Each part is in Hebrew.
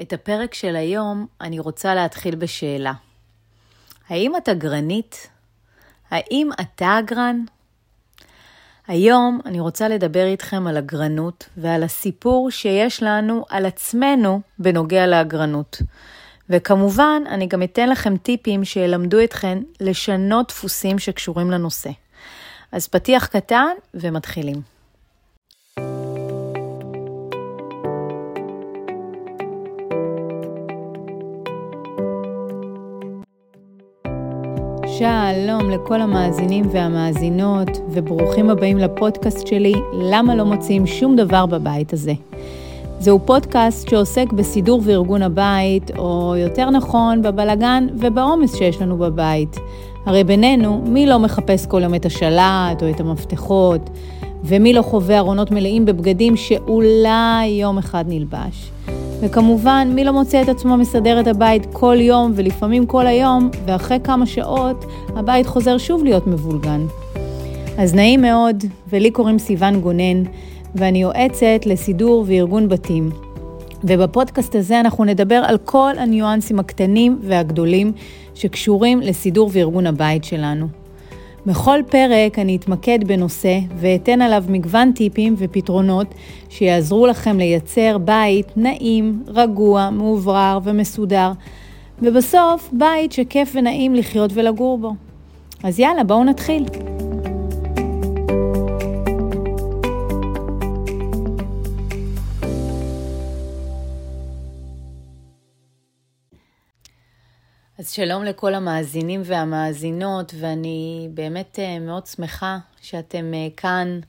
את הפרק של היום אני רוצה להתחיל בשאלה. האם אתה גרנית? האם אתה אגרן? היום אני רוצה לדבר איתכם על אגרנות ועל הסיפור שיש לנו על עצמנו בנוגע לאגרנות. וכמובן, אני גם אתן לכם טיפים שילמדו אתכם לשנות דפוסים שקשורים לנושא. אז פתיח קטן ומתחילים. שלום לכל המאזינים והמאזינות, וברוכים הבאים לפודקאסט שלי, למה לא מוצאים שום דבר בבית הזה. זהו פודקאסט שעוסק בסידור וארגון הבית, או יותר נכון, בבלגן ובעומס שיש לנו בבית. הרי בינינו, מי לא מחפש כל יום את השלט או את המפתחות, ומי לא חווה ארונות מלאים בבגדים שאולי יום אחד נלבש. וכמובן, מי לא מוצא את עצמו מסדר את הבית כל יום ולפעמים כל היום, ואחרי כמה שעות הבית חוזר שוב להיות מבולגן. אז נעים מאוד, ולי קוראים סיון גונן, ואני יועצת לסידור וארגון בתים. ובפודקאסט הזה אנחנו נדבר על כל הניואנסים הקטנים והגדולים שקשורים לסידור וארגון הבית שלנו. בכל פרק אני אתמקד בנושא ואתן עליו מגוון טיפים ופתרונות שיעזרו לכם לייצר בית נעים, רגוע, מאוברר ומסודר, ובסוף בית שכיף ונעים לחיות ולגור בו. אז יאללה, בואו נתחיל. אז שלום לכל המאזינים והמאזינות, ואני באמת אה, מאוד שמחה שאתם אה, כאן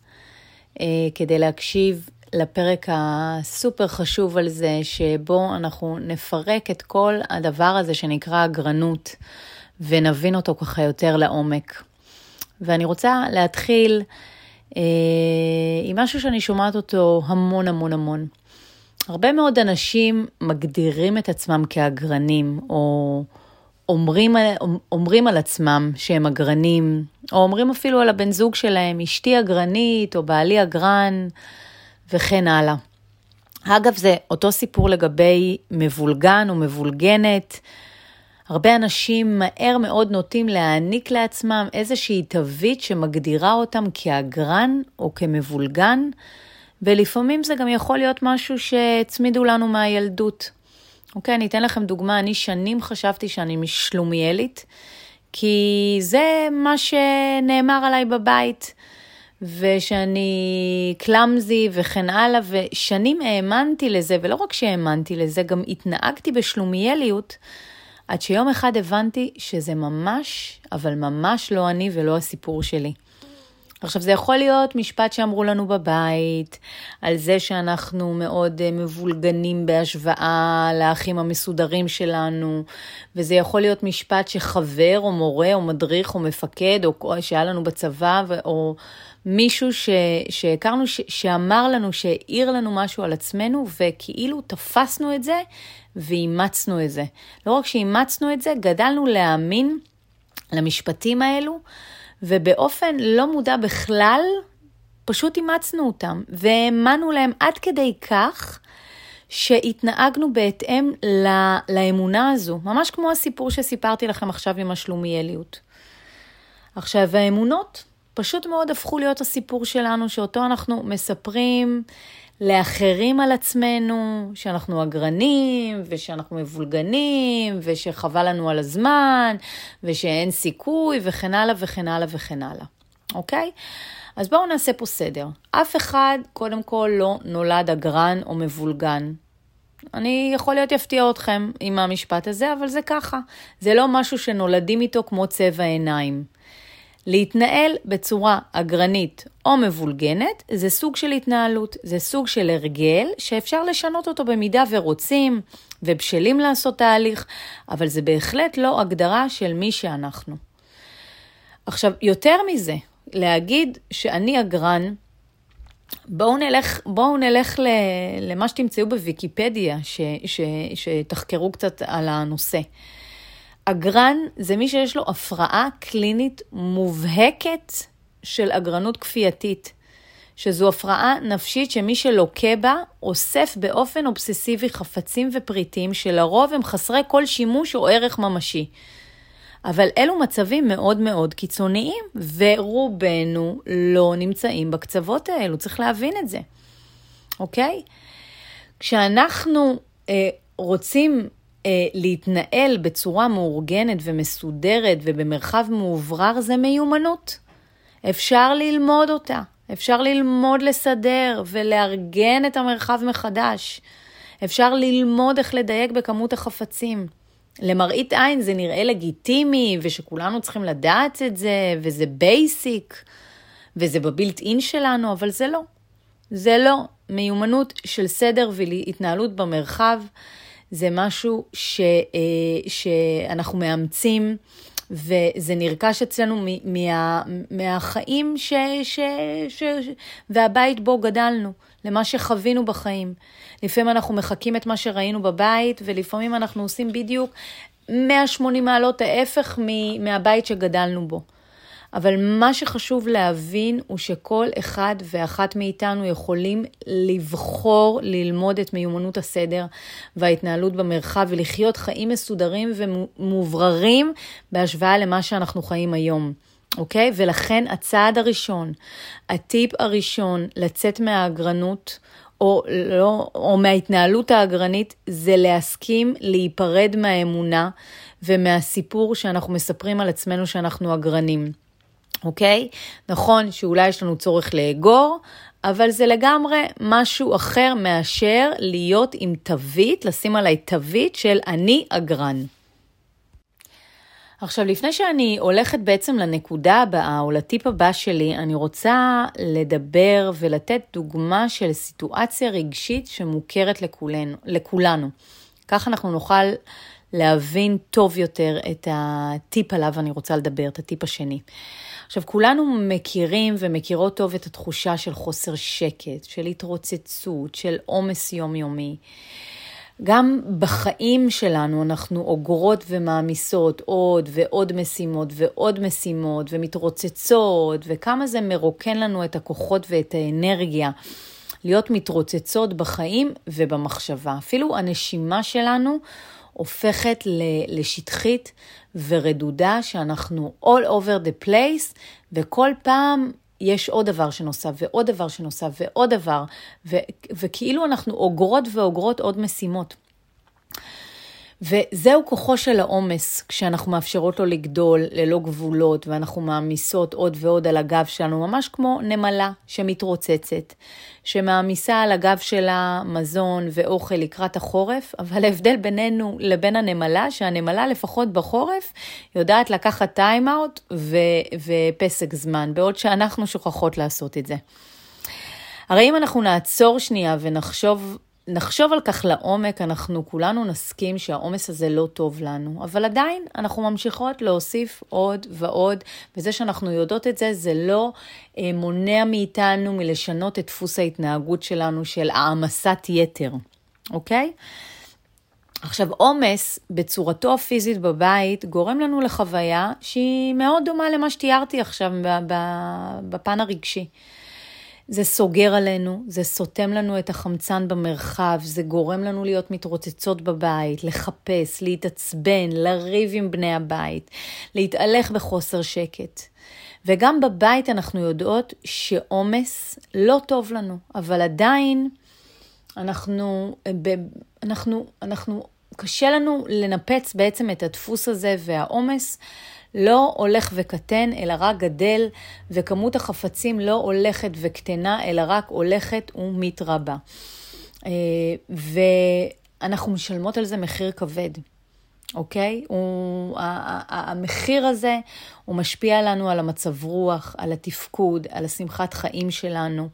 אה, כדי להקשיב לפרק הסופר חשוב על זה, שבו אנחנו נפרק את כל הדבר הזה שנקרא אגרנות, ונבין אותו ככה יותר לעומק. ואני רוצה להתחיל עם משהו שאני שומעת אותו המון המון המון. הרבה מאוד אנשים מגדירים את עצמם כאגרנים, או... אומרים, אומרים על עצמם שהם אגרנים, או אומרים אפילו על הבן זוג שלהם, אשתי אגרנית, או בעלי אגרן, וכן הלאה. אגב, זה אותו סיפור לגבי מבולגן או מבולגנת. הרבה אנשים מהר מאוד נוטים להעניק לעצמם איזושהי תווית שמגדירה אותם כאגרן או כמבולגן, ולפעמים זה גם יכול להיות משהו שהצמידו לנו מהילדות. אוקיי, אני אתן לכם דוגמה, אני שנים חשבתי שאני משלומיאלית, כי זה מה שנאמר עליי בבית, ושאני קלאמזי וכן הלאה, ושנים האמנתי לזה, ולא רק שהאמנתי לזה, גם התנהגתי בשלומיאליות, עד שיום אחד הבנתי שזה ממש, אבל ממש לא אני ולא הסיפור שלי. עכשיו, זה יכול להיות משפט שאמרו לנו בבית, על זה שאנחנו מאוד אה, מבולגנים בהשוואה לאחים המסודרים שלנו, וזה יכול להיות משפט שחבר או מורה או מדריך או מפקד, או שהיה לנו בצבא, או מישהו שהכרנו, שאמר לנו, שהעיר לנו משהו על עצמנו, וכאילו תפסנו את זה ואימצנו את זה. לא רק שאימצנו את זה, גדלנו להאמין למשפטים האלו. ובאופן לא מודע בכלל, פשוט אימצנו אותם, והאמנו להם עד כדי כך שהתנהגנו בהתאם לה, לאמונה הזו, ממש כמו הסיפור שסיפרתי לכם עכשיו עם השלומיאליות. עכשיו, האמונות פשוט מאוד הפכו להיות הסיפור שלנו, שאותו אנחנו מספרים לאחרים על עצמנו, שאנחנו אגרנים, ושאנחנו מבולגנים, ושחבל לנו על הזמן, ושאין סיכוי, וכן הלאה וכן הלאה וכן הלאה, אוקיי? אז בואו נעשה פה סדר. אף אחד, קודם כל, לא נולד אגרן או מבולגן. אני יכול להיות יפתיע אתכם עם המשפט הזה, אבל זה ככה. זה לא משהו שנולדים איתו כמו צבע עיניים. להתנהל בצורה אגרנית או מבולגנת זה סוג של התנהלות, זה סוג של הרגל שאפשר לשנות אותו במידה ורוצים ובשלים לעשות תהליך, אבל זה בהחלט לא הגדרה של מי שאנחנו. עכשיו, יותר מזה, להגיד שאני אגרן, בואו נלך, בואו נלך למה שתמצאו בוויקיפדיה, ש, ש, שתחקרו קצת על הנושא. אגרן זה מי שיש לו הפרעה קלינית מובהקת של אגרנות כפייתית, שזו הפרעה נפשית שמי שלוקה בה אוסף באופן אובססיבי חפצים ופריטים שלרוב הם חסרי כל שימוש או ערך ממשי. אבל אלו מצבים מאוד מאוד קיצוניים, ורובנו לא נמצאים בקצוות האלו, צריך להבין את זה, אוקיי? כשאנחנו אה, רוצים להתנהל בצורה מאורגנת ומסודרת ובמרחב מאוברר, זה מיומנות. אפשר ללמוד אותה, אפשר ללמוד לסדר ולארגן את המרחב מחדש. אפשר ללמוד איך לדייק בכמות החפצים. למראית עין זה נראה לגיטימי, ושכולנו צריכים לדעת את זה, וזה basic, וזה ב built-in שלנו, אבל זה לא. זה לא. מיומנות של סדר והתנהלות במרחב, זה משהו ש, אה, שאנחנו מאמצים. וזה נרכש אצלנו מה, מהחיים ש, ש, ש, ש, והבית בו גדלנו, למה שחווינו בחיים. לפעמים אנחנו מחקים את מה שראינו בבית, ולפעמים אנחנו עושים בדיוק 180 מעלות ההפך מהבית שגדלנו בו. אבל מה שחשוב להבין הוא שכל אחד ואחת מאיתנו יכולים לבחור ללמוד את מיומנות הסדר וההתנהלות במרחב ולחיות חיים מסודרים ומובררים בהשוואה למה שאנחנו חיים היום. אוקיי? ולכן הצעד הראשון, הטיפ הראשון לצאת מהאגרנות, או, לא, או מההתנהלות האגרנית, זה להסכים להיפרד מהאמונה ומהסיפור שאנחנו מספרים על עצמנו שאנחנו אגרנים. אוקיי? נכון שאולי יש לנו צורך לאגור, אבל זה לגמרי משהו אחר מאשר להיות עם תווית, לשים עליי תווית של אני אגרן. עכשיו, לפני שאני הולכת בעצם לנקודה הבאה או לטיפ הבא שלי, אני רוצה לדבר ולתת דוגמה של סיטואציה רגשית שמוכרת לכולנו. לכולנו. כך אנחנו נוכל להבין טוב יותר את הטיפ עליו אני רוצה לדבר, את הטיפ השני. עכשיו, כולנו מכירים ומכירות טוב את התחושה של חוסר שקט, של התרוצצות, של עומס יומיומי. גם בחיים שלנו אנחנו אוגרות ומעמיסות עוד ועוד משימות ועוד משימות ומתרוצצות, וכמה זה מרוקן לנו את הכוחות ואת האנרגיה להיות מתרוצצות בחיים ובמחשבה. אפילו הנשימה שלנו הופכת לשטחית ורדודה שאנחנו all over the place, וכל פעם יש עוד דבר שנוסף ועוד דבר שנוסף ועוד דבר, ו- וכאילו אנחנו אוגרות ואוגרות עוד משימות. וזהו כוחו של העומס, כשאנחנו מאפשרות לו לגדול ללא גבולות, ואנחנו מעמיסות עוד ועוד על הגב שלנו, ממש כמו נמלה שמתרוצצת, שמעמיסה על הגב שלה מזון ואוכל לקראת החורף, אבל ההבדל בינינו לבין הנמלה, שהנמלה לפחות בחורף יודעת לקחת טיים-אאוט ופסק זמן, בעוד שאנחנו שוכחות לעשות את זה. הרי אם אנחנו נעצור שנייה ונחשוב נחשוב על כך לעומק, אנחנו כולנו נסכים שהעומס הזה לא טוב לנו, אבל עדיין אנחנו ממשיכות להוסיף עוד ועוד, וזה שאנחנו יודעות את זה, זה לא אה, מונע מאיתנו מלשנות את דפוס ההתנהגות שלנו של העמסת יתר, אוקיי? עכשיו, עומס בצורתו הפיזית בבית גורם לנו לחוויה שהיא מאוד דומה למה שתיארתי עכשיו בפן הרגשי. זה סוגר עלינו, זה סותם לנו את החמצן במרחב, זה גורם לנו להיות מתרוצצות בבית, לחפש, להתעצבן, לריב עם בני הבית, להתהלך בחוסר שקט. וגם בבית אנחנו יודעות שעומס לא טוב לנו, אבל עדיין אנחנו, אנחנו, אנחנו, קשה לנו לנפץ בעצם את הדפוס הזה והעומס. לא הולך וקטן, אלא רק גדל, וכמות החפצים לא הולכת וקטנה, אלא רק הולכת ומתרבה. אה, ואנחנו משלמות על זה מחיר כבד. אוקיי? הוא, המחיר הזה, הוא משפיע לנו על המצב רוח, על התפקוד, על השמחת חיים שלנו.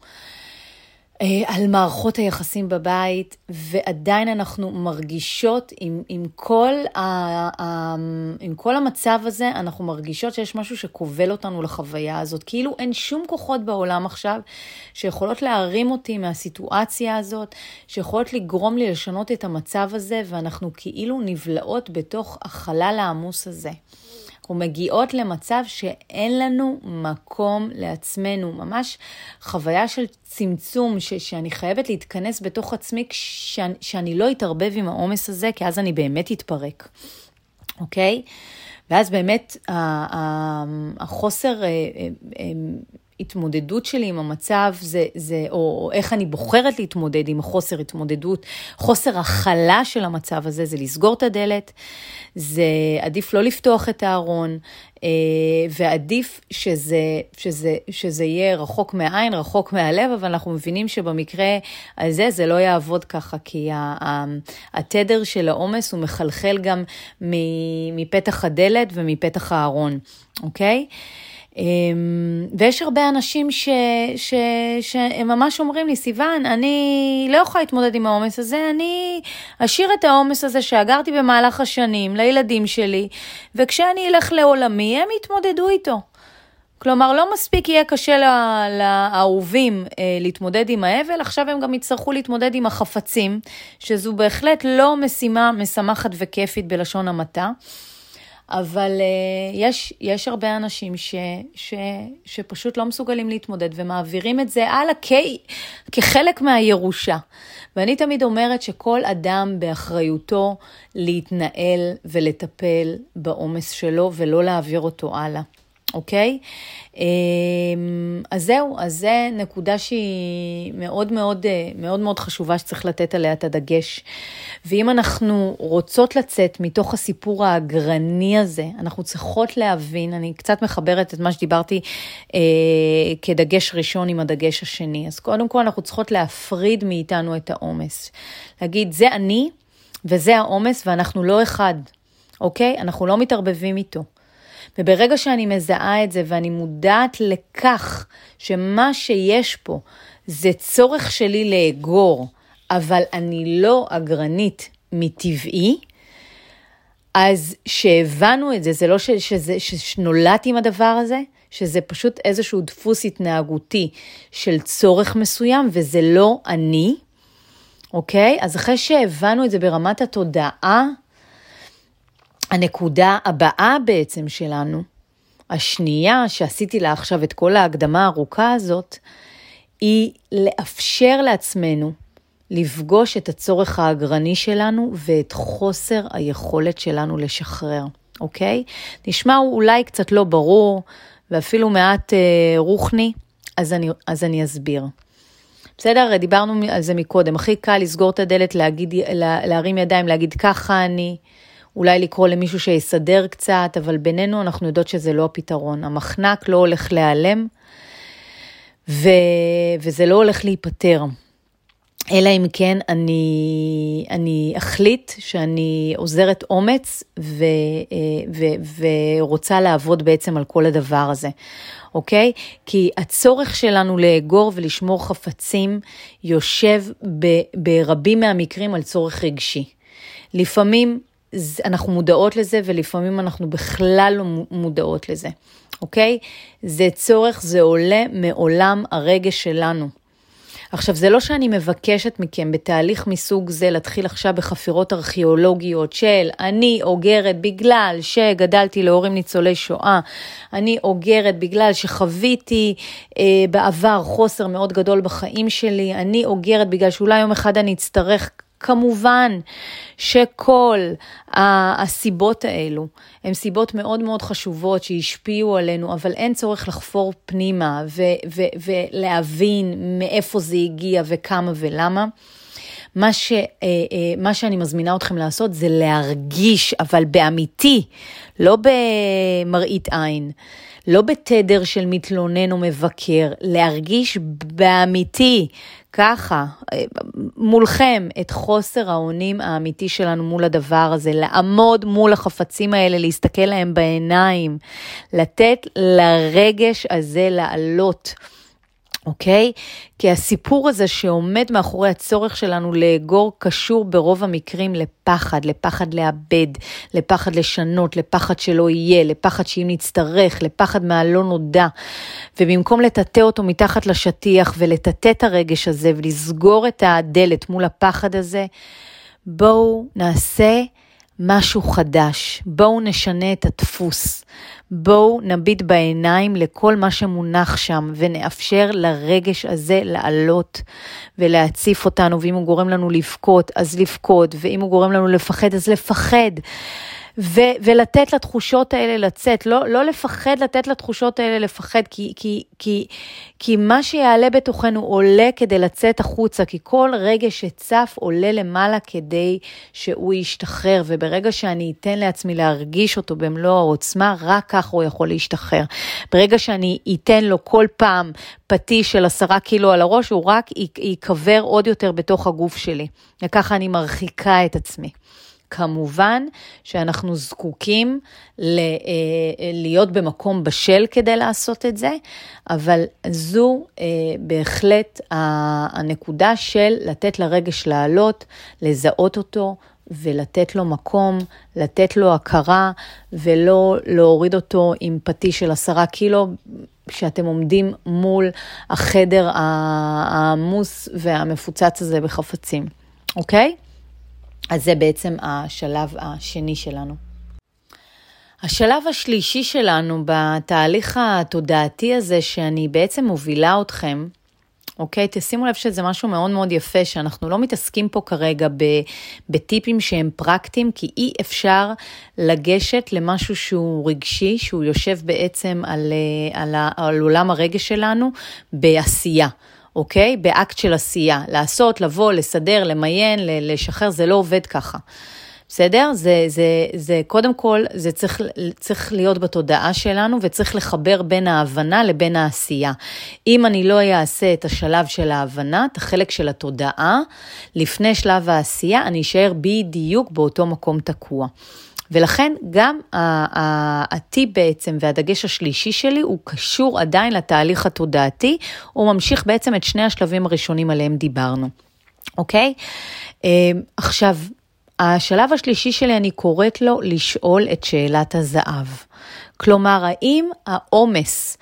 אה, על מערכות היחסים בבית, ועדיין אנחנו מרגישות עם, עם, כל ה, ה, עם כל המצב הזה, אנחנו מרגישות שיש משהו שכובל אותנו לחוויה הזאת. כאילו אין שום כוחות בעולם עכשיו שיכולות להרים אותי מהסיטואציה הזאת, שיכולות לגרום לי לשנות את המצב הזה, ואנחנו כאילו נבלעות בתוך החלל העמוס הזה. אנחנו מגיעות למצב שאין לנו מקום לעצמנו, ממש חוויה של צמצום, ש- שאני חייבת להתכנס בתוך עצמי שאני, שאני לא אתערבב עם העומס הזה, כי אז אני באמת אתפרק, אוקיי? ואז באמת החוסר אה, אה, אה, התמודדות שלי עם המצב, זה, זה, או, איך אני בוחרת להתמודד עם חוסר התמודדות, חוסר הכלה של המצב הזה, זה לסגור את הדלת, זה עדיף לא לפתוח את הארון, אה, ועדיף שזה, שזה, שזה יהיה רחוק מהעין, רחוק מהלב, אבל אנחנו מבינים שבמקרה הזה זה לא יעבוד ככה, כי התדר של העומס הוא מחלחל גם מפתח הדלת ומפתח הארון, אוקיי? אמ, ויש הרבה אנשים ש, ש, שהם ממש אומרים לי, סיוון, אני לא יכולה להתמודד עם העומס הזה, אני אשאיר את העומס הזה שאגרתי במהלך השנים לילדים שלי, וכשאני אלך לעולמי, הם יתמודדו איתו. כלומר, לא מספיק יהיה קשה לאהובים אה, להתמודד עם האבל, עכשיו הם גם יצטרכו להתמודד עם החפצים, שזו בהחלט לא משימה משמחת וכיפית בלשון המעטה. אבל uh, יש, יש הרבה אנשים ש, ש, שפשוט לא מסוגלים להתמודד ומעבירים את זה הלאה כ, כחלק מהירושה. ואני תמיד אומרת שכל אדם באחריותו להתנהל ולטפל בעומס שלו ולא להעביר אותו הלאה. אוקיי? אמ, אז זהו, אז זה נקודה שהיא מאוד מאוד אה, מאוד מאוד חשובה שצריך לתת עליה את הדגש. ואם אנחנו רוצות לצאת מתוך הסיפור האגרני הזה, אנחנו צריכות להבין, אני קצת מחברת את מה שדיברתי אה, כדגש ראשון עם הדגש השני. אז קודם כל אנחנו צריכות להפריד מאיתנו את העומס. להגיד, זה אני וזה העומס ואנחנו לא אחד, אוקיי? אנחנו לא מתערבבים איתו. וברגע שאני מזהה את זה ואני מודעת לכך שמה שיש פה זה צורך שלי לאגור, אבל אני לא אגרנית מטבעי, אז שהבנו את זה, זה לא ש, שזה, שנולדתי עם הדבר הזה, שזה פשוט איזשהו דפוס התנהגותי של צורך מסוים, וזה לא אני, אוקיי? אז אחרי שהבנו את זה ברמת התודעה, הנקודה הבאה בעצם שלנו, השנייה שעשיתי לה עכשיו את כל ההקדמה הארוכה הזאת, היא לאפשר לעצמנו לפגוש את הצורך האגרני שלנו ואת חוסר היכולת שלנו לשחרר, אוקיי? נשמע אולי קצת לא ברור ואפילו מעט אה, רוחני, אז אני, אז אני אסביר. בסדר? דיברנו על זה מקודם. הכי קל לסגור את הדלת, להגיד, לה, להרים ידיים, להגיד ככה אני, אולי לקרוא למישהו שיסדר קצת, אבל בינינו אנחנו יודעות שזה לא הפתרון. המחנק לא הולך להיעלם, ו... וזה לא הולך להיפתר. אלא אם כן אני, אני אחליט שאני עוזרת אומץ ו, ו, ורוצה לעבוד בעצם על כל הדבר הזה, אוקיי? כי הצורך שלנו לאגור ולשמור חפצים יושב ב, ברבים מהמקרים על צורך רגשי. לפעמים אנחנו מודעות לזה ולפעמים אנחנו בכלל לא מודעות לזה, אוקיי? זה צורך, זה עולה מעולם הרגש שלנו. עכשיו, זה לא שאני מבקשת מכם בתהליך מסוג זה להתחיל עכשיו בחפירות ארכיאולוגיות של אני אוגרת בגלל שגדלתי להורים ניצולי שואה, אני אוגרת בגלל שחוויתי אה, בעבר חוסר מאוד גדול בחיים שלי, אני אוגרת בגלל שאולי יום אחד אני אצטרך כמובן שכל הסיבות האלו הן סיבות מאוד מאוד חשובות שהשפיעו עלינו, אבל אין צורך לחפור פנימה ו- ו- ולהבין מאיפה זה הגיע וכמה ולמה. מה, ש, אה, אה, מה שאני מזמינה אתכם לעשות זה להרגיש, אבל באמיתי, לא במראית עין, לא בתדר של מתלונן או מבקר, להרגיש באמיתי, ככה, אה, מולכם, את חוסר האונים האמיתי שלנו מול הדבר הזה, לעמוד מול החפצים האלה, להסתכל להם בעיניים, לתת לרגש הזה לעלות. אוקיי? כי הסיפור הזה שעומד מאחורי הצורך שלנו לאגור קשור ברוב המקרים לפחד, לפחד לאבד, לפחד לשנות, לפחד שלא יהיה, לפחד שאם נצטרך, לפחד מהלא נודע. ובמקום לטאטא אותו מתחת לשטיח ולטאטא את הרגש הזה ולסגור את הדלת מול הפחד הזה, בואו נעשה משהו חדש, בואו נשנה את הדפוס, בואו נביט בעיניים לכל מה שמונח שם ונאפשר לרגש הזה לעלות ולהציף אותנו, ואם הוא גורם לנו לבכות, אז לבכות, ואם הוא גורם לנו לפחד, אז לפחד. ו- ולתת לתחושות האלה לצאת, לא, לא לפחד לתת לתחושות האלה לפחד, כי, כי, כי, כי מה שיעלה בתוכנו עולה כדי לצאת החוצה, כי כל רגע שצף עולה למעלה כדי שהוא ישתחרר, וברגע שאני אתן לעצמי להרגיש אותו במלוא העוצמה, רק כך הוא יכול להשתחרר. ברגע שאני אתן לו כל פעם פטיש של עשרה קילו על הראש, הוא רק ייקבר עוד יותר בתוך הגוף שלי, וככה אני מרחיקה את עצמי. כמובן שאנחנו זקוקים ל, אה, להיות במקום בשל כדי לעשות את זה, אבל זו אה, בהחלט הנקודה של לתת לרגש לעלות, לזהות אותו. ולתת לו מקום, לתת לו הכרה, ולא להוריד אותו עם פטיש של עשרה קילו, כשאתם עומדים מול החדר העמוס והמפוצץ הזה בחפצים, אוקיי? אז זה בעצם השלב השני שלנו. השלב השלישי שלנו בתהליך התודעתי הזה, שאני בעצם מובילה אתכם, אוקיי? תשימו לב שזה משהו מאוד מאוד יפה, שאנחנו לא מתעסקים פה כרגע בטיפים שהם פרקטיים, כי אי אפשר לגשת למשהו שהוא רגשי, שהוא יושב בעצם על, על, על עולם הרגש שלנו בעשייה. אוקיי? באקט של עשייה. לעשות, לבוא, לסדר, למיין, לשחרר, זה לא עובד ככה. בסדר? זה, זה, זה קודם כל, זה צריך, צריך להיות בתודעה שלנו וצריך לחבר בין ההבנה לבין העשייה. אם אני לא אעשה את השלב של ההבנה, את החלק של התודעה, לפני שלב העשייה, אני אשאר בדיוק באותו מקום תקוע. ולכן גם הטיפ בעצם והדגש השלישי שלי הוא קשור עדיין לתהליך התודעתי, הוא ממשיך בעצם את שני השלבים הראשונים עליהם דיברנו, אוקיי? אמ, עכשיו, השלב השלישי שלי, אני קוראת לו לשאול את שאלת הזהב. כלומר, האם העומס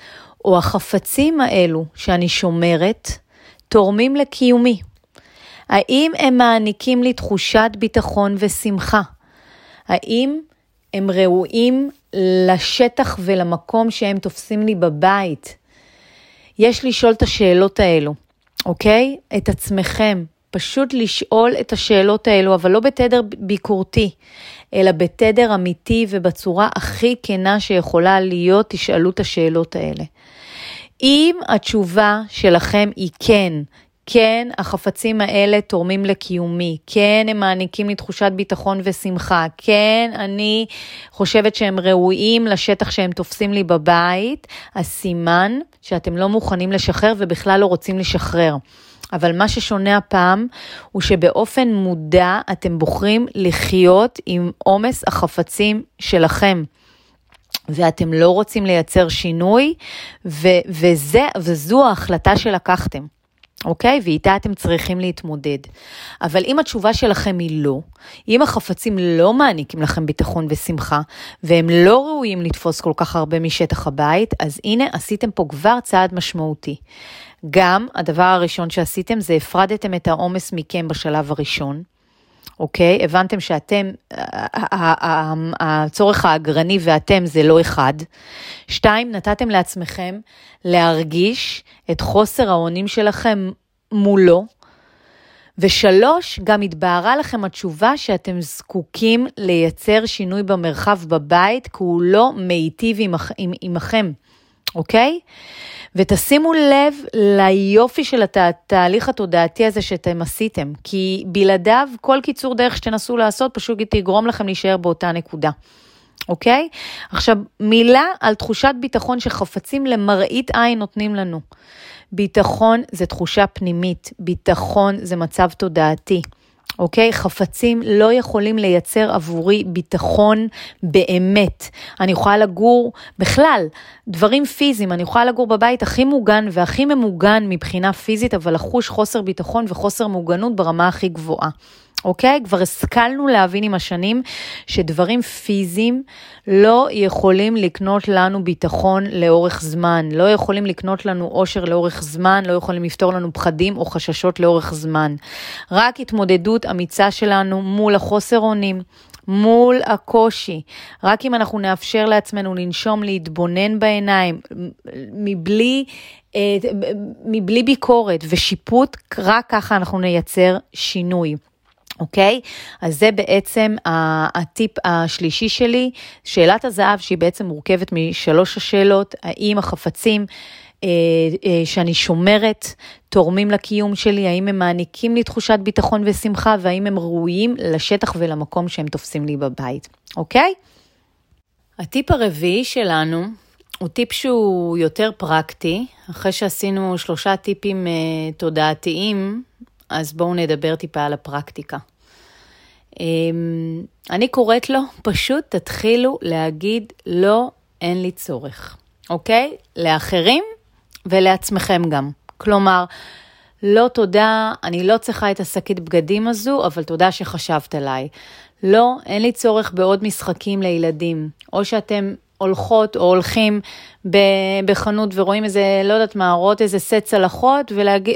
או החפצים האלו שאני שומרת תורמים לקיומי? האם הם מעניקים לי תחושת ביטחון ושמחה? האם הם ראויים לשטח ולמקום שהם תופסים לי בבית? יש לשאול את השאלות האלו, אוקיי? את עצמכם. פשוט לשאול את השאלות האלו, אבל לא בתדר ביקורתי, אלא בתדר אמיתי ובצורה הכי כנה שיכולה להיות, תשאלו את השאלות האלה. אם התשובה שלכם היא כן, כן, החפצים האלה תורמים לקיומי, כן, הם מעניקים לי תחושת ביטחון ושמחה, כן, אני חושבת שהם ראויים לשטח שהם תופסים לי בבית, הסימן שאתם לא מוכנים לשחרר ובכלל לא רוצים לשחרר. אבל מה ששונה הפעם הוא שבאופן מודע אתם בוחרים לחיות עם עומס החפצים שלכם. ואתם לא רוצים לייצר שינוי, ו- וזה, וזו ההחלטה שלקחתם. אוקיי? ואיתה אתם צריכים להתמודד. אבל אם התשובה שלכם היא לא, אם החפצים לא מעניקים לכם ביטחון ושמחה, והם לא ראויים לתפוס כל כך הרבה משטח הבית, אז הנה עשיתם פה כבר צעד משמעותי. גם הדבר הראשון שעשיתם זה הפרדתם את העומס מכם בשלב הראשון. אוקיי? הבנתם שאתם, הצורך האגרני ואתם זה לא אחד. שתיים, נתתם לעצמכם להרגיש את חוסר האונים שלכם מולו. ושלוש, גם התבהרה לכם התשובה שאתם זקוקים לייצר שינוי במרחב בבית, כי הוא לא מיטיב עמכם, אוקיי? ותשימו לב ליופי של התהליך התודעתי הזה שאתם עשיתם, כי בלעדיו כל קיצור דרך שתנסו לעשות פשוט תגרום לכם להישאר באותה נקודה. אוקיי? עכשיו, מילה על תחושת ביטחון שחפצים למראית עין נותנים לנו. ביטחון זה תחושה פנימית, ביטחון זה מצב תודעתי. אוקיי? חפצים לא יכולים לייצר עבורי ביטחון באמת. אני יכולה לגור, בכלל, דברים פיזיים, אני יכולה לגור בבית הכי מוגן והכי ממוגן מבחינה פיזית, אבל לחוש חוסר ביטחון וחוסר מוגנות ברמה הכי גבוהה. אוקיי? כבר השכלנו להבין עם השנים שדברים פיזיים לא יכולים לקנות לנו ביטחון לאורך זמן, לא יכולים לקנות לנו אושר לאורך זמן, לא יכולים לפתור לנו פחדים או חששות לאורך זמן. רק התמודדות אמיצה שלנו מול החוסר אונים, מול הקושי. רק אם אנחנו נאפשר לעצמנו לנשום, להתבונן בעיניים, מבלי, אה, מבלי ביקורת ושיפוט, רק ככה אנחנו נייצר שינוי. אוקיי? אז זה בעצם הטיפ השלישי שלי, שאלת הזהב שהיא בעצם מורכבת משלוש השאלות, האם החפצים אה, אה, שאני שומרת תורמים לקיום שלי, האם הם מעניקים לי תחושת ביטחון ושמחה והאם הם ראויים לשטח ולמקום שהם תופסים לי בבית, אוקיי? הטיפ הרביעי שלנו הוא טיפ שהוא יותר פרקטי, אחרי שעשינו שלושה טיפים אה, תודעתיים, אז בואו נדבר טיפה על הפרקטיקה. אמ, אני קוראת לו, פשוט תתחילו להגיד לא, אין לי צורך, אוקיי? לאחרים ולעצמכם גם. כלומר, לא תודה, אני לא צריכה את השקית בגדים הזו, אבל תודה שחשבת עליי. לא, אין לי צורך בעוד משחקים לילדים. או שאתם הולכות או הולכים בחנות ורואים איזה, לא יודעת מה, רואות איזה סט צלחות.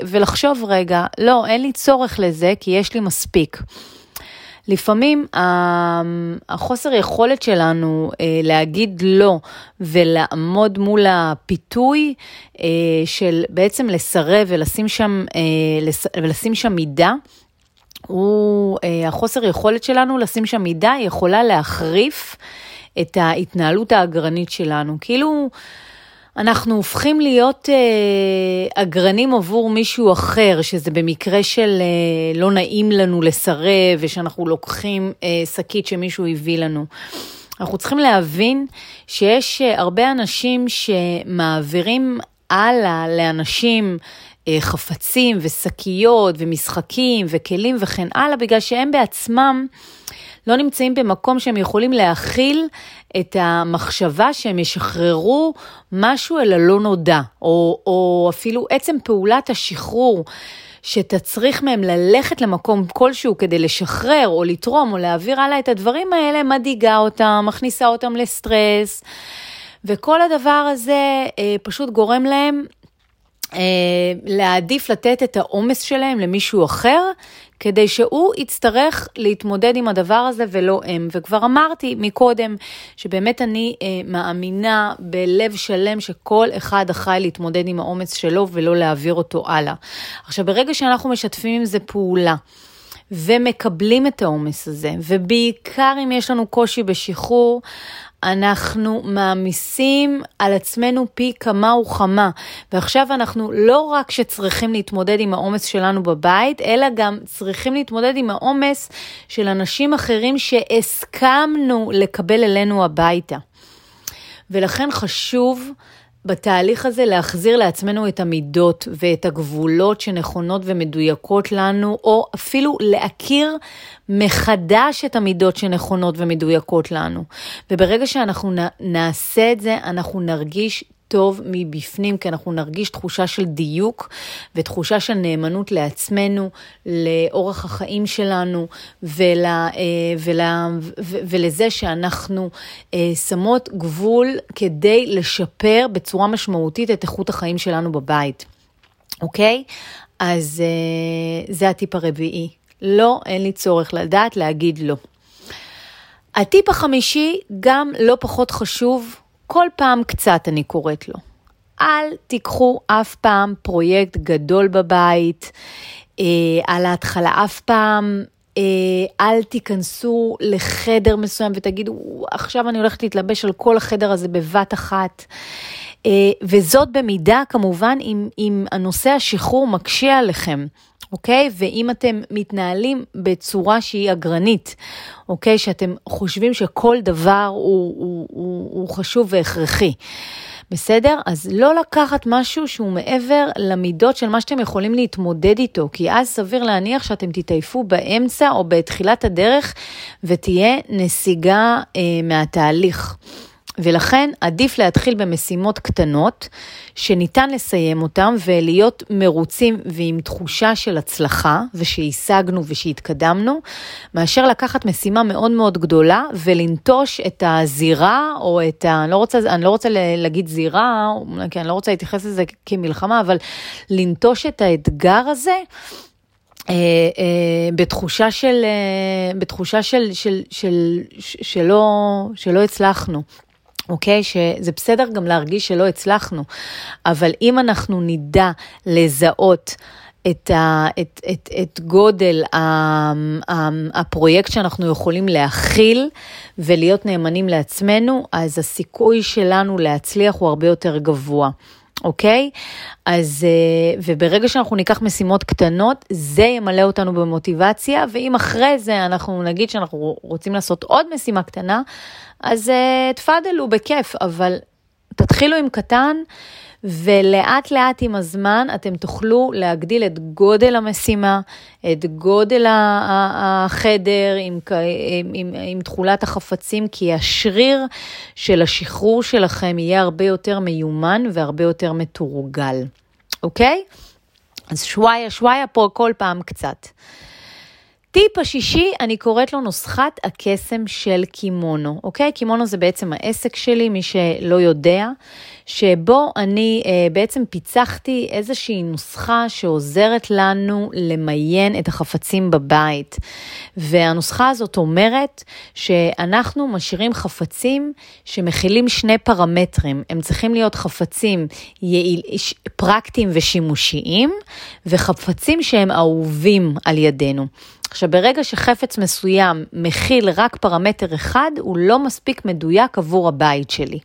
ולחשוב רגע, לא, אין לי צורך לזה כי יש לי מספיק. לפעמים החוסר יכולת שלנו אה, להגיד לא ולעמוד מול הפיתוי אה, של בעצם לסרב ולשים שם, אה, ולשים שם מידה, הוא, החוסר יכולת שלנו לשים שם מידה יכולה להחריף את ההתנהלות האגרנית שלנו. כאילו, אנחנו הופכים להיות אה, אגרנים עבור מישהו אחר, שזה במקרה של אה, לא נעים לנו לסרב, ושאנחנו לוקחים אה, שקית שמישהו הביא לנו. אנחנו צריכים להבין שיש אה, הרבה אנשים שמעבירים הלאה לאנשים אה, חפצים ושקיות ומשחקים וכלים וכן הלאה, בגלל שהם בעצמם לא נמצאים במקום שהם יכולים להכיל את המחשבה שהם ישחררו משהו אל הלא נודע, או, או אפילו עצם פעולת השחרור. שתצריך מהם ללכת למקום כלשהו כדי לשחרר או לתרום או להעביר הלאה את הדברים האלה, מדאיגה אותם, מכניסה אותם לסטרס. וכל הדבר הזה אה, פשוט גורם להם אה, להעדיף לתת את העומס שלהם למישהו אחר, כדי שהוא יצטרך להתמודד עם הדבר הזה ולא הם. וכבר אמרתי מקודם, שבאמת אני אה, מאמינה בלב שלם שכל אחד אחראי להתמודד עם העומס שלו ולא להעביר אותו הלאה. עכשיו, ברגע שאנחנו משתפים עם זה פעולה, ומקבלים את העומס הזה, ובעיקר אם יש לנו קושי בשחרור, אנחנו מעמיסים על עצמנו פי כמה וכמה. ועכשיו אנחנו לא רק שצריכים להתמודד עם העומס שלנו בבית, אלא גם צריכים להתמודד עם העומס של אנשים אחרים שהסכמנו לקבל אלינו הביתה. ולכן חשוב בתהליך הזה להחזיר לעצמנו את המידות ואת הגבולות שנכונות ומדויקות לנו, או אפילו להכיר מחדש את המידות שנכונות ומדויקות לנו. וברגע שאנחנו נעשה את זה, אנחנו נרגיש טוב מבפנים, כי אנחנו נרגיש תחושה של דיוק ותחושה של נאמנות לעצמנו, לאורח החיים שלנו ול, אה, ול, ולזה שאנחנו אה, שמות גבול כדי לשפר בצורה משמעותית את איכות החיים שלנו בבית, אוקיי? אז אה, זה הטיפ הרביעי. לא, אין לי צורך לדעת להגיד לא. הטיפ החמישי, גם לא פחות חשוב, כל פעם קצת אני קוראת לו. אל תיקחו אף פעם פרויקט גדול בבית, אה, על ההתחלה אף פעם אה, אל תיכנסו לחדר מסוים ותגידו, עכשיו אני הולכת להתלבש על כל החדר הזה בבת אחת. אה, וזאת במידה כמובן אם, אם הנושא השחרור מקשה עליכם. אוקיי? ואם אתם מתנהלים בצורה שהיא אגרנית, אוקיי? שאתם חושבים שכל דבר הוא, הוא, הוא, הוא חשוב והכרחי. בסדר? אז לא לקחת משהו שהוא מעבר למידות של מה שאתם יכולים להתמודד איתו, כי אז סביר להניח שאתם תתעייפו באמצע או בתחילת הדרך ותהיה נסיגה אה, מהתהליך. ולכן עדיף להתחיל במשימות קטנות שניתן לסיים אותן ולהיות מרוצים ועם תחושה של הצלחה ושהשגנו ושהתקדמנו, מאשר לקחת משימה מאוד מאוד גדולה ולנטוש את הזירה או את ה... אני לא רוצה, אני לא רוצה להגיד זירה, כי אני לא רוצה להתייחס לזה כמלחמה, אבל לנטוש את האתגר הזה. אה, אה, בתחושה של, אה, בתחושה של, של, של, של, שלא, שלא הצלחנו. אוקיי? Okay, שזה בסדר גם להרגיש שלא הצלחנו, אבל אם אנחנו נדע לזהות את, ה, את, את, את גודל ה, ה, הפרויקט שאנחנו יכולים להכיל ולהיות נאמנים לעצמנו, אז הסיכוי שלנו להצליח הוא הרבה יותר גבוה. אוקיי? אז, אה, וברגע שאנחנו ניקח משימות קטנות, זה ימלא אותנו במוטיבציה, ואם אחרי זה אנחנו נגיד שאנחנו רוצים לעשות עוד משימה קטנה, אז אה, תפאדלו בכיף, אבל תתחילו עם קטן. ולאט לאט עם הזמן אתם תוכלו להגדיל את גודל המשימה, את גודל החדר עם, עם, עם, עם תכולת החפצים, כי השריר של השחרור שלכם יהיה הרבה יותר מיומן והרבה יותר מתורגל, אוקיי? אז שוואיה שוואיה פה כל פעם קצת. טיפ השישי, אני קוראת לו נוסחת הקסם של קימונו, אוקיי? קימונו זה בעצם העסק שלי, מי שלא יודע, שבו אני אה, בעצם פיצחתי איזושהי נוסחה שעוזרת לנו למיין את החפצים בבית. והנוסחה הזאת אומרת שאנחנו משאירים חפצים שמכילים שני פרמטרים. הם צריכים להיות חפצים יעיל, פרקטיים ושימושיים, וחפצים שהם אהובים על ידינו. עכשיו, ברגע שחפץ מסוים מכיל רק פרמטר אחד, הוא לא מספיק מדויק עבור הבית שלי.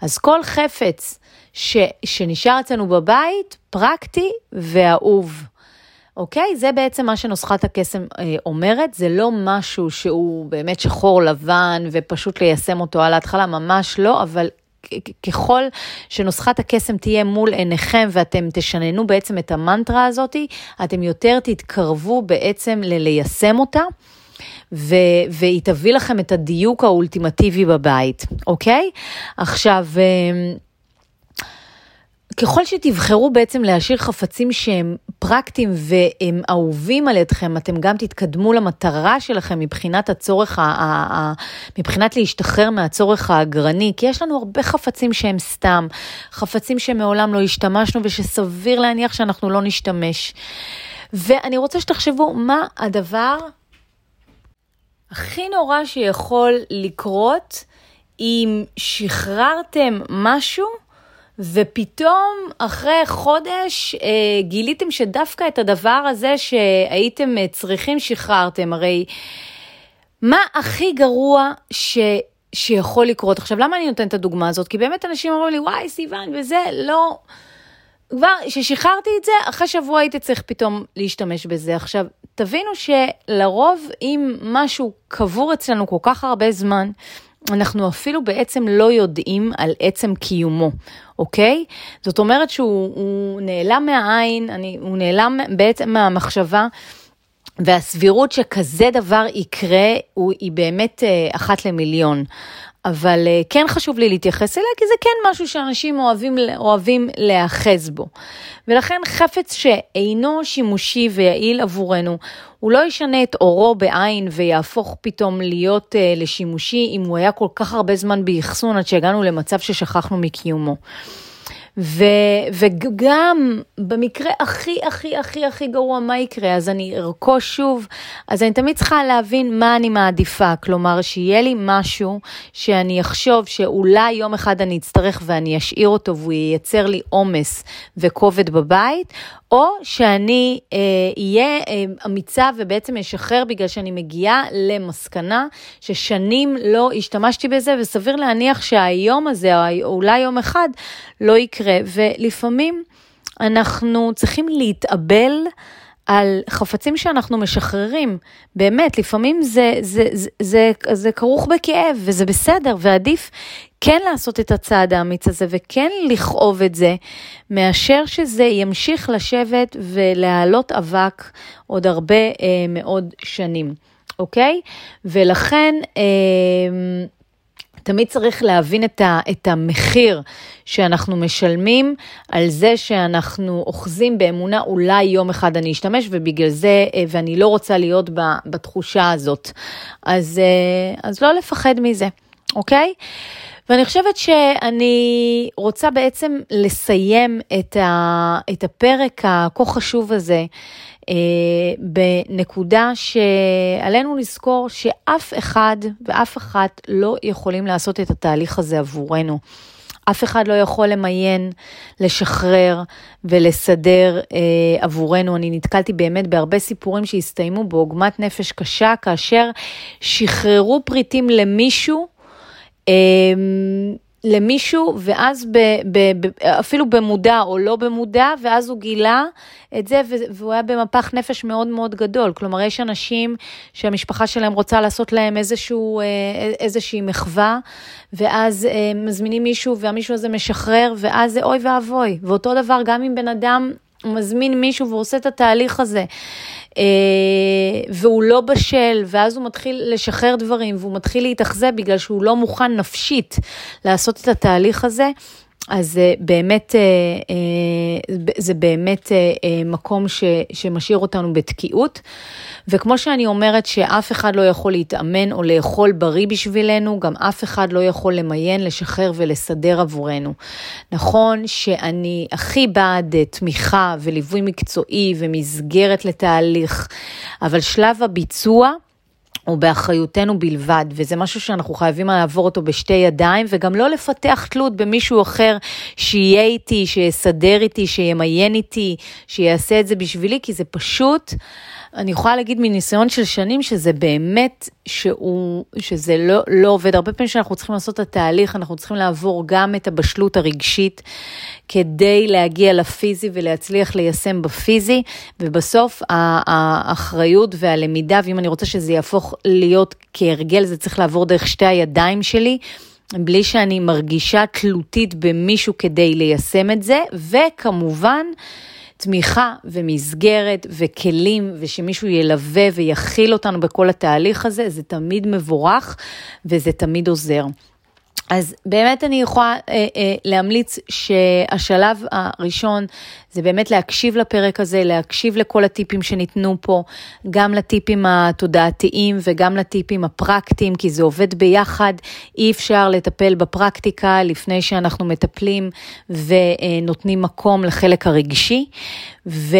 אז כל חפץ ש, שנשאר אצלנו בבית, פרקטי ואהוב. אוקיי? זה בעצם מה שנוסחת הקסם אה, אומרת, זה לא משהו שהוא באמת שחור לבן ופשוט ליישם אותו על ההתחלה, ממש לא, אבל ככל שנוסחת הקסם תהיה מול עיניכם ואתם תשננו בעצם את המנטרה הזאת, אתם יותר תתקרבו בעצם לליישם אותה. ו- והיא תביא לכם את הדיוק האולטימטיבי בבית, אוקיי? עכשיו, אמ, ככל שתבחרו בעצם להשאיר חפצים שהם פרקטיים והם אהובים על ידכם, אתם גם תתקדמו למטרה שלכם מבחינת הצורך, מבחינת להשתחרר מהצורך האגרני, כי יש לנו הרבה חפצים שהם סתם, חפצים שמעולם לא השתמשנו ושסביר להניח שאנחנו לא נשתמש. ואני רוצה שתחשבו מה הדבר הכי נורא שיכול לקרות אם שחררתם משהו ופתאום אחרי חודש אה, גיליתם שדווקא את הדבר הזה שהייתם אה, צריכים שחררתם. הרי מה הכי גרוע ש... שיכול לקרות? עכשיו, למה אני נותנת את הדוגמה הזאת? כי באמת אנשים אומרים לי, וואי, סיוון, וזה לא... כבר, כששחררתי את זה, אחרי שבוע הייתי צריך פתאום להשתמש בזה. עכשיו, תבינו שלרוב אם משהו קבור אצלנו כל כך הרבה זמן, אנחנו אפילו בעצם לא יודעים על עצם קיומו, אוקיי? זאת אומרת שהוא נעלם מהעין, אני, הוא נעלם בעצם מהמחשבה. והסבירות שכזה דבר יקרה הוא, היא באמת אה, אחת למיליון. אבל אה, כן חשוב לי להתייחס אליה, כי זה כן משהו שאנשים אוהבים, אוהבים להאחז בו. ולכן חפץ שאינו שימושי ויעיל עבורנו, הוא לא ישנה את אורו בעין ויהפוך פתאום להיות uh, לשימושי אם הוא היה כל כך הרבה זמן באחסון עד שהגענו למצב ששכחנו מקיומו. ו, וגם במקרה הכי הכי הכי הכי גרוע, מה יקרה? אז אני ארכוש שוב, אז אני תמיד צריכה להבין מה אני מעדיפה, כלומר שיהיה לי משהו שאני אחשוב שאולי יום אחד אני אצטרך ואני אשאיר אותו והוא ייצר לי עומס וכובד בבית, או שאני אהיה אה, אה, אמיצה ובעצם אשחרר בגלל שאני מגיעה למסקנה ששנים לא השתמשתי בזה, וסביר להניח שהיום הזה, או אולי יום אחד, לא יקרה. ולפעמים אנחנו צריכים להתאבל. על חפצים שאנחנו משחררים. באמת, לפעמים זה, זה, זה, זה, זה כרוך בכאב, וזה בסדר, ועדיף כן לעשות את הצעד האמיץ הזה וכן לכאוב את זה, מאשר שזה ימשיך לשבת ולהעלות אבק עוד הרבה אה, מאוד שנים, אוקיי? ולכן, אה, תמיד צריך להבין את, ה, את המחיר שאנחנו משלמים על זה שאנחנו אוחזים באמונה, אולי יום אחד אני אשתמש, ובגלל זה, אה, ואני לא רוצה להיות בתחושה הזאת. אז, אה, אז לא לפחד מזה. אוקיי? ואני חושבת שאני רוצה בעצם לסיים את, ה, את הפרק הכה חשוב הזה אה, בנקודה שעלינו לזכור שאף אחד ואף אחת לא יכולים לעשות את התהליך הזה עבורנו. אף אחד לא יכול למיין, לשחרר ולסדר אה, עבורנו. אני נתקלתי באמת בהרבה סיפורים שהסתיימו בעוגמת נפש קשה, כאשר שחררו פריטים למישהו, למישהו, ואז ב, ב, ב, אפילו במודע או לא במודע, ואז הוא גילה את זה, והוא היה במפח נפש מאוד מאוד גדול. כלומר, יש אנשים שהמשפחה שלהם רוצה לעשות להם איזשהו, אה, איזושהי מחווה, ואז אה, מזמינים מישהו, והמישהו הזה משחרר, ואז זה אוי ואבוי. ואותו דבר גם אם בן אדם מזמין מישהו ועושה את התהליך הזה. אה, והוא לא בשל, ואז הוא מתחיל לשחרר דברים, והוא מתחיל להתאכזב בגלל שהוא לא מוכן נפשית לעשות את התהליך הזה. אז באמת, אה, אה, זה באמת מקום ש, שמשאיר אותנו בתקיעות. וכמו שאני אומרת שאף אחד לא יכול להתאמן או לאכול בריא בשבילנו, גם אף אחד לא יכול למיין, לשחרר ולסדר עבורנו. נכון שאני הכי בעד תמיכה וליווי מקצועי ומסגרת לתהליך, אבל שלב הביצוע, הוא באחריותנו בלבד, וזה משהו שאנחנו חייבים לעבור אותו בשתי ידיים, וגם לא לפתח תלות במישהו אחר שיהיה איתי, שיסדר איתי, שימיין איתי, שיעשה את זה בשבילי, כי זה פשוט, אני יכולה להגיד מניסיון של שנים, שזה באמת, שהוא, שזה לא, לא עובד. הרבה פעמים שאנחנו צריכים לעשות את התהליך, אנחנו צריכים לעבור גם את הבשלות הרגשית, כדי להגיע לפיזי ולהצליח ליישם בפיזי, ובסוף האחריות והלמידה, ואם אני רוצה שזה יהפוך להיות כהרגל, זה צריך לעבור דרך שתי הידיים שלי. בלי שאני מרגישה תלותית במישהו כדי ליישם את זה, וכמובן, תמיכה ומסגרת וכלים, ושמישהו ילווה ויכיל אותנו בכל התהליך הזה, זה תמיד מבורך וזה תמיד עוזר. אז באמת אני יכולה אה, אה, להמליץ שהשלב הראשון זה באמת להקשיב לפרק הזה, להקשיב לכל הטיפים שניתנו פה, גם לטיפים התודעתיים וגם לטיפים הפרקטיים, כי זה עובד ביחד, אי אפשר לטפל בפרקטיקה לפני שאנחנו מטפלים ונותנים מקום לחלק הרגשי, ו,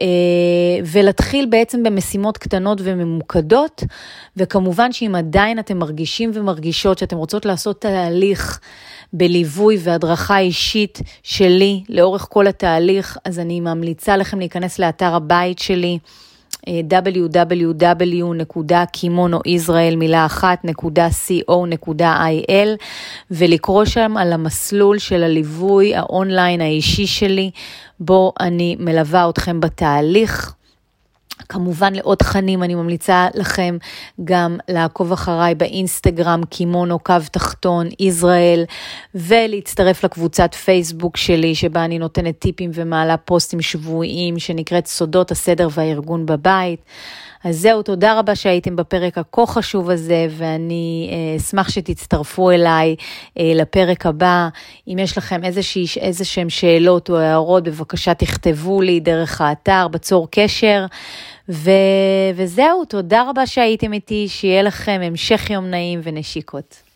אה, ולהתחיל בעצם במשימות קטנות וממוקדות, וכמובן שאם עדיין אתם מרגישים ומרגישות שאתם רוצות לעשות תהליך, בליווי והדרכה אישית שלי לאורך כל התהליך, אז אני ממליצה לכם להיכנס לאתר הבית שלי. אה, www.kimonoisrael מילה אחת, .co.il ולקרוא שם על המסלול של הליווי האונליין האישי שלי, בו אני מלווה אתכם בתהליך. כמובן לעוד תכנים אני ממליצה לכם גם לעקוב אחריי באינסטגרם קימונו קו תחתון ישראל ולהצטרף לקבוצת פייסבוק שלי שבה אני נותנת טיפים ומעלה פוסטים שבועיים שנקראת סודות הסדר והארגון בבית. אז זהו, תודה רבה שהייתם בפרק הכה חשוב הזה, ואני אה, אשמח שתצטרפו אליי אה, לפרק הבא. אם יש לכם איזה שהם שאלות או הערות, בבקשה תכתבו לי דרך האתר, בצור קשר. ו... וזהו, תודה רבה שהייתם איתי, שיהיה לכם המשך יום נעים ונשיקות.